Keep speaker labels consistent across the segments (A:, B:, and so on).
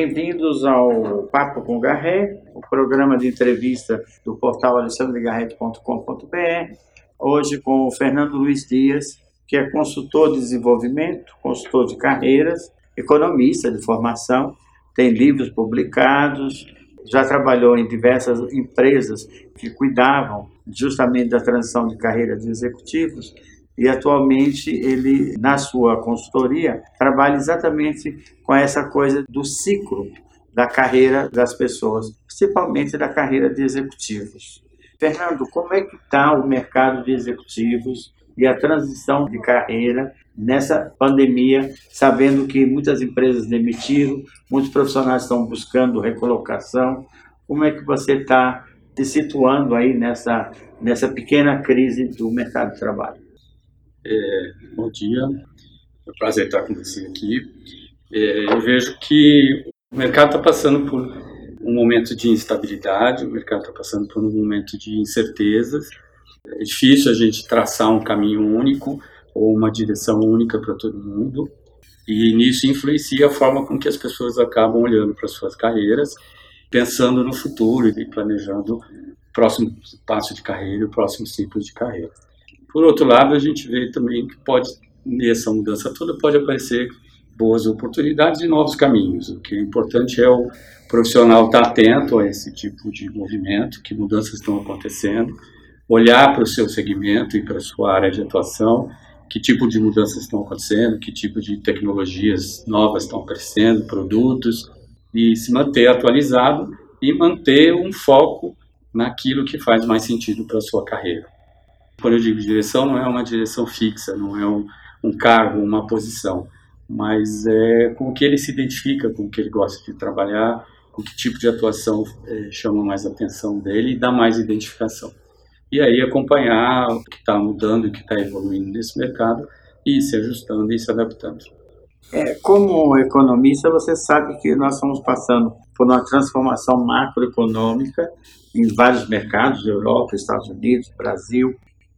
A: bem-vindos ao Papo com Garré, o programa de entrevista do portal alexandregarret.com.br. Hoje com o Fernando Luiz Dias, que é consultor de desenvolvimento, consultor de carreiras, economista de formação, tem livros publicados, já trabalhou em diversas empresas que cuidavam justamente da transição de carreira de executivos e atualmente ele, na sua consultoria, trabalha exatamente com essa coisa do ciclo da carreira das pessoas, principalmente da carreira de executivos. Fernando, como é que está o mercado de executivos e a transição de carreira nessa pandemia, sabendo que muitas empresas demitiram, muitos profissionais estão buscando recolocação. Como é que você está se situando aí nessa, nessa pequena crise do mercado de trabalho?
B: É, bom dia, é um prazer estar com você aqui. É, eu vejo que o mercado está passando por um momento de instabilidade, o mercado está passando por um momento de incertezas. É difícil a gente traçar um caminho único ou uma direção única para todo mundo, e nisso influencia a forma com que as pessoas acabam olhando para suas carreiras, pensando no futuro e planejando o próximo passo de carreira, o próximo ciclo de carreira. Por outro lado, a gente vê também que pode, nessa mudança toda, pode aparecer boas oportunidades e novos caminhos. O que é importante é o profissional estar atento a esse tipo de movimento, que mudanças estão acontecendo, olhar para o seu segmento e para a sua área de atuação, que tipo de mudanças estão acontecendo, que tipo de tecnologias novas estão aparecendo, produtos, e se manter atualizado e manter um foco naquilo que faz mais sentido para a sua carreira. Quando eu digo direção, não é uma direção fixa, não é um, um cargo, uma posição, mas é com o que ele se identifica, com o que ele gosta de trabalhar, com que tipo de atuação é, chama mais atenção dele e dá mais identificação. E aí acompanhar o que está mudando, o que está evoluindo nesse mercado e se ajustando e se adaptando.
A: É, como economista, você sabe que nós estamos passando por uma transformação macroeconômica em vários mercados, Europa, Estados Unidos, Brasil,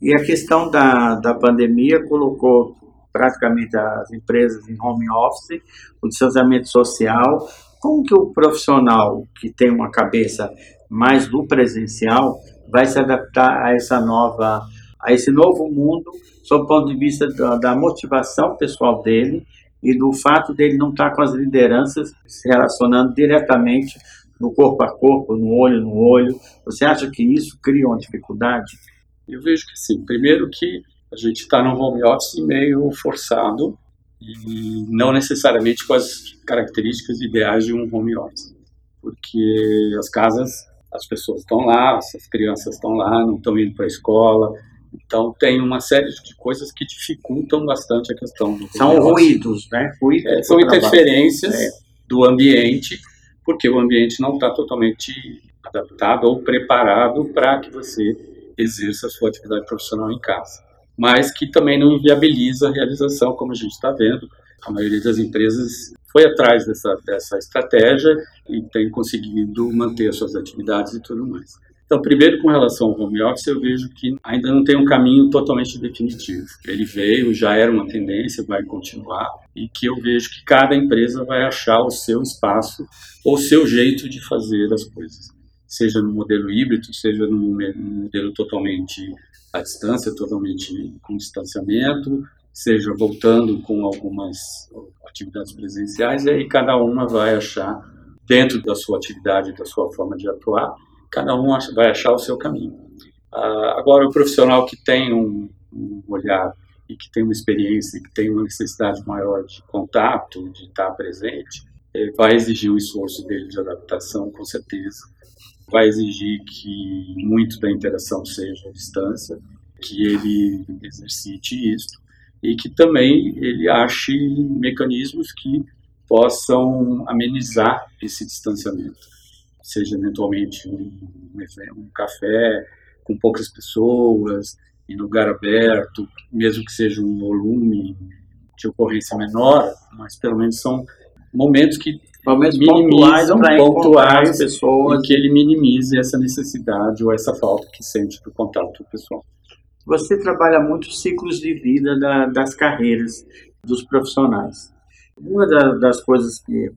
A: e a questão da, da pandemia colocou praticamente as empresas em home office, o distanciamento social. Como que o profissional que tem uma cabeça mais do presencial vai se adaptar a essa nova, a esse novo mundo, sob o ponto de vista da, da motivação pessoal dele e do fato dele não estar com as lideranças se relacionando diretamente no corpo a corpo, no olho no olho. Você acha que isso cria uma dificuldade?
B: Eu vejo que sim. Primeiro que a gente está num home office meio forçado e não necessariamente com as características ideais de um home office. Porque as casas, as pessoas estão lá, as crianças estão lá, não estão indo para a escola. Então tem uma série de coisas que dificultam bastante a questão do
A: São ruídos, né? Ruídos
B: é, são interferências é. do ambiente, porque o ambiente não está totalmente adaptado ou preparado para que você exerça a sua atividade profissional em casa, mas que também não inviabiliza a realização, como a gente está vendo. A maioria das empresas foi atrás dessa, dessa estratégia e tem conseguido manter as suas atividades e tudo mais. Então, primeiro, com relação ao home office, eu vejo que ainda não tem um caminho totalmente definitivo. Ele veio, já era uma tendência, vai continuar, e que eu vejo que cada empresa vai achar o seu espaço ou o seu jeito de fazer as coisas seja no modelo híbrido, seja no modelo totalmente à distância, totalmente com distanciamento, seja voltando com algumas atividades presenciais, e aí cada uma vai achar, dentro da sua atividade, da sua forma de atuar, cada um vai achar o seu caminho. Ah, agora, o profissional que tem um, olhar e que tem uma experiência, que tem uma necessidade maior de contato, de estar presente, vai exigir um esforço dele de adaptação, com certeza vai exigir que muito da interação seja à distância, que ele exercite isso e que também ele ache mecanismos que possam amenizar esse distanciamento, seja eventualmente um, um café com poucas pessoas, em lugar aberto, mesmo que seja um volume de ocorrência menor, mas pelo menos são momentos que
A: momentos pontuais para
B: pontuais as pessoas. que ele minimize essa necessidade ou essa falta que sente do contato pessoal.
A: Você trabalha muito ciclos de vida da, das carreiras dos profissionais. Uma da, das coisas que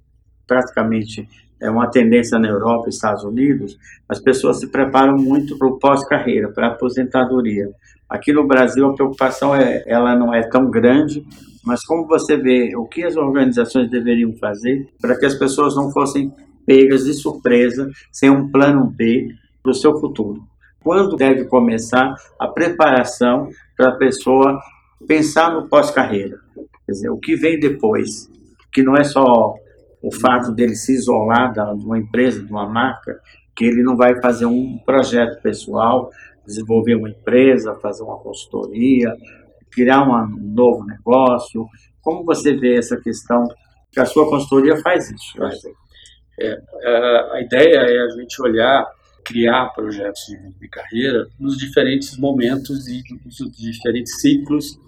A: praticamente é uma tendência na Europa e Estados Unidos, as pessoas se preparam muito para o pós-carreira, para a aposentadoria. Aqui no Brasil a preocupação é, ela não é tão grande, mas como você vê o que as organizações deveriam fazer para que as pessoas não fossem pegas de surpresa sem um plano B para o seu futuro? Quando deve começar a preparação para a pessoa pensar no pós-carreira? Quer dizer, o que vem depois, que não é só o fato dele se isolar de uma empresa, de uma marca, que ele não vai fazer um projeto pessoal, desenvolver uma empresa, fazer uma consultoria, criar um novo negócio. Como você vê essa questão que a sua consultoria faz isso?
B: É, a ideia é a gente olhar, criar projetos de, de carreira nos diferentes momentos e nos diferentes ciclos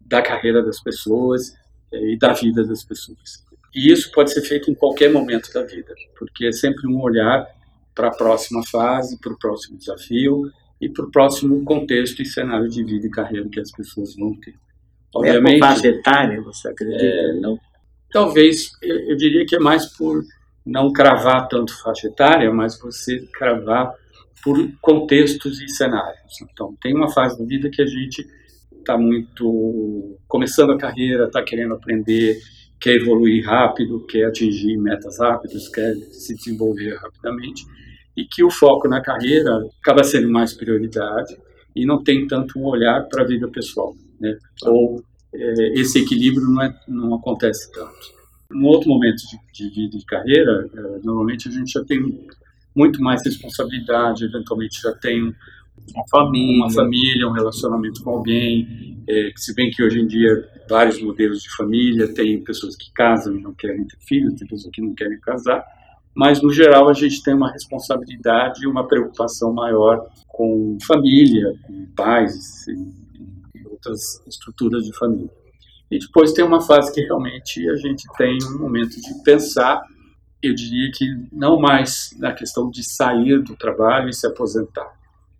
B: da carreira das pessoas é, e da vida das pessoas. E isso pode ser feito em qualquer momento da vida, porque é sempre um olhar para a próxima fase, para o próximo desafio e para o próximo contexto e cenário de vida e carreira que as pessoas vão ter.
A: Obviamente, é por etária, você acredita? É,
B: não, talvez, eu diria que é mais por não cravar tanto faixa etária, mas você cravar por contextos e cenários. Então, tem uma fase da vida que a gente está muito começando a carreira, está querendo aprender, quer evoluir rápido, quer atingir metas rápidas, quer se desenvolver rapidamente, e que o foco na carreira acaba sendo mais prioridade e não tem tanto um olhar para a vida pessoal, né? Ou é, esse equilíbrio não, é, não acontece tanto. Num outro momento de, de vida e carreira, é, normalmente a gente já tem muito mais responsabilidade, eventualmente já tem uma família, uma família um relacionamento com alguém. É, se bem que hoje em dia vários modelos de família, tem pessoas que casam e não querem ter filhos, tem pessoas que não querem casar, mas no geral a gente tem uma responsabilidade e uma preocupação maior com família, com pais e, e outras estruturas de família. E depois tem uma fase que realmente a gente tem um momento de pensar, eu diria que não mais na questão de sair do trabalho e se aposentar,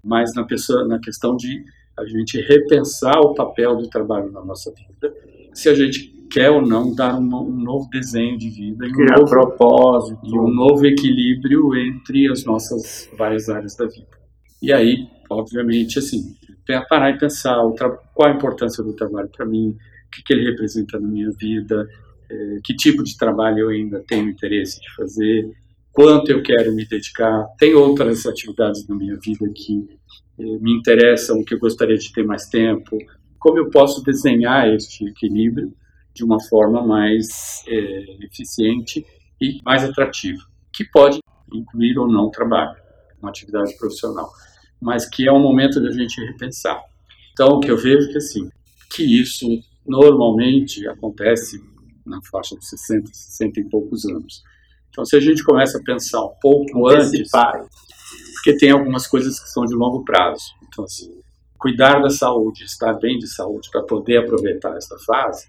B: mas na, pessoa, na questão de a gente repensar o papel do trabalho na nossa vida, se a gente quer ou não dar um, um novo desenho de vida
A: e um novo propósito
B: e um novo equilíbrio entre as nossas várias áreas da vida. E aí, obviamente, assim, parar e pensar qual a importância do trabalho para mim, o que, que, ele representa na minha vida, é, que tipo de trabalho eu ainda tenho interesse de fazer, quanto eu quero me dedicar. Tem outras atividades na minha vida que é, me interessam, que eu gostaria de ter mais tempo. Como eu posso desenhar este equilíbrio de uma forma mais é, eficiente e mais atrativa, que pode incluir ou não trabalho, uma atividade profissional, mas que é um momento da gente repensar. Então, o que eu vejo é que assim, que isso normalmente acontece na faixa de 60, 60 e poucos anos. Então, se a gente começa a pensar um pouco antes, porque tem algumas coisas que são de longo prazo. Então, assim, cuidar da saúde, estar bem de saúde para poder aproveitar essa fase,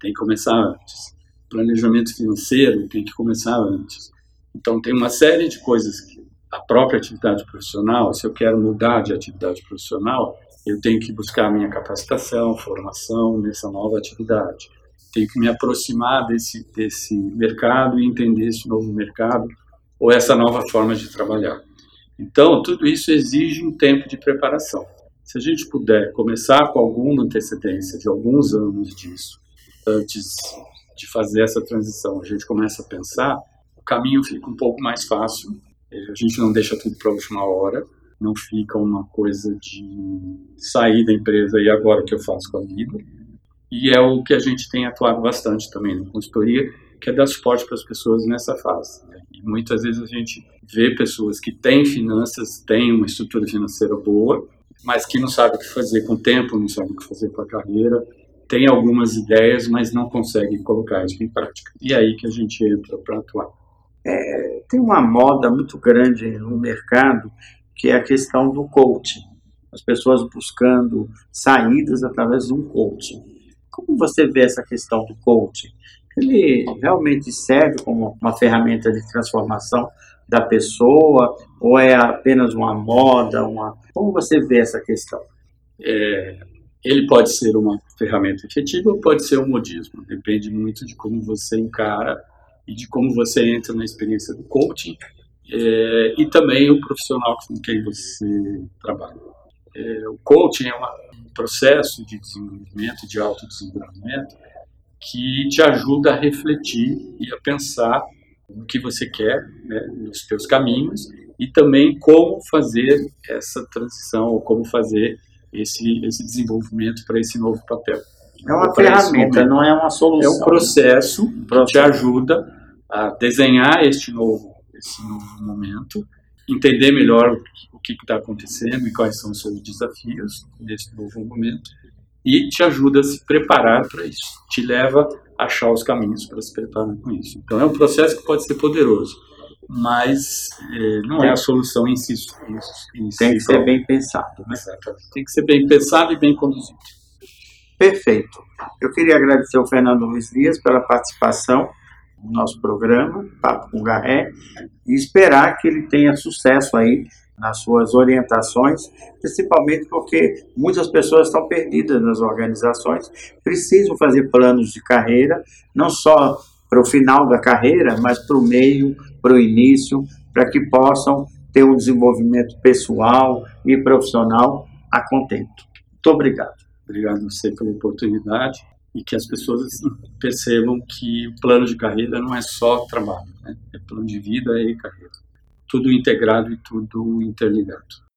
B: tem que começar antes. Planejamento financeiro tem que começar antes. Então, tem uma série de coisas que a própria atividade profissional, se eu quero mudar de atividade profissional, eu tenho que buscar a minha capacitação, formação nessa nova atividade. Tenho que me aproximar desse, desse mercado e entender esse novo mercado ou essa nova forma de trabalhar. Então, tudo isso exige um tempo de preparação. Se a gente puder começar com alguma antecedência de alguns anos disso, antes de fazer essa transição, a gente começa a pensar, o caminho fica um pouco mais fácil. A gente não deixa tudo para a última hora, não fica uma coisa de sair da empresa e agora o que eu faço com a vida. E é o que a gente tem atuado bastante também na consultoria, que é dar suporte para as pessoas nessa fase. Né? E muitas vezes a gente vê pessoas que têm finanças, têm uma estrutura financeira boa, mas que não sabem o que fazer com o tempo, não sabem o que fazer com a carreira, tem algumas ideias, mas não consegue colocar isso em prática. E é aí que a gente entra para atuar.
A: É, tem uma moda muito grande no mercado que é a questão do coaching. As pessoas buscando saídas através de um coaching. Como você vê essa questão do coaching? Ele realmente serve como uma ferramenta de transformação da pessoa ou é apenas uma moda? Uma... Como você vê essa questão?
B: É, ele pode ser uma ferramenta efetiva ou pode ser um modismo. Depende muito de como você encara e de como você entra na experiência do coaching é, e também o profissional com quem você trabalha. É, o coaching é uma, um processo de desenvolvimento, de autodesenvolvimento, que te ajuda a refletir e a pensar no que você quer, né, nos seus caminhos, e também como fazer essa transição, ou como fazer esse, esse desenvolvimento para esse novo papel.
A: É uma ferramenta, não é uma solução.
B: É um processo que te ajuda a desenhar este novo, esse novo momento, entender melhor o que está acontecendo e quais são os seus desafios nesse novo momento, e te ajuda a se preparar para isso, te leva a achar os caminhos para se preparar com isso. Então é um processo que pode ser poderoso, mas é, não é a solução em si.
A: Em si Tem que ser bem pensado. Né?
B: Tem que ser bem pensado e bem conduzido.
A: Perfeito. Eu queria agradecer ao Fernando Luiz Dias pela participação no nosso programa, Papo com Garré, e esperar que ele tenha sucesso aí nas suas orientações, principalmente porque muitas pessoas estão perdidas nas organizações, precisam fazer planos de carreira, não só para o final da carreira, mas para o meio, para o início, para que possam ter um desenvolvimento pessoal e profissional a contento. Muito obrigado.
B: Obrigado a você pela oportunidade e que as pessoas percebam que o plano de carreira não é só trabalho, né? é plano de vida e carreira. Tudo integrado e tudo interligado.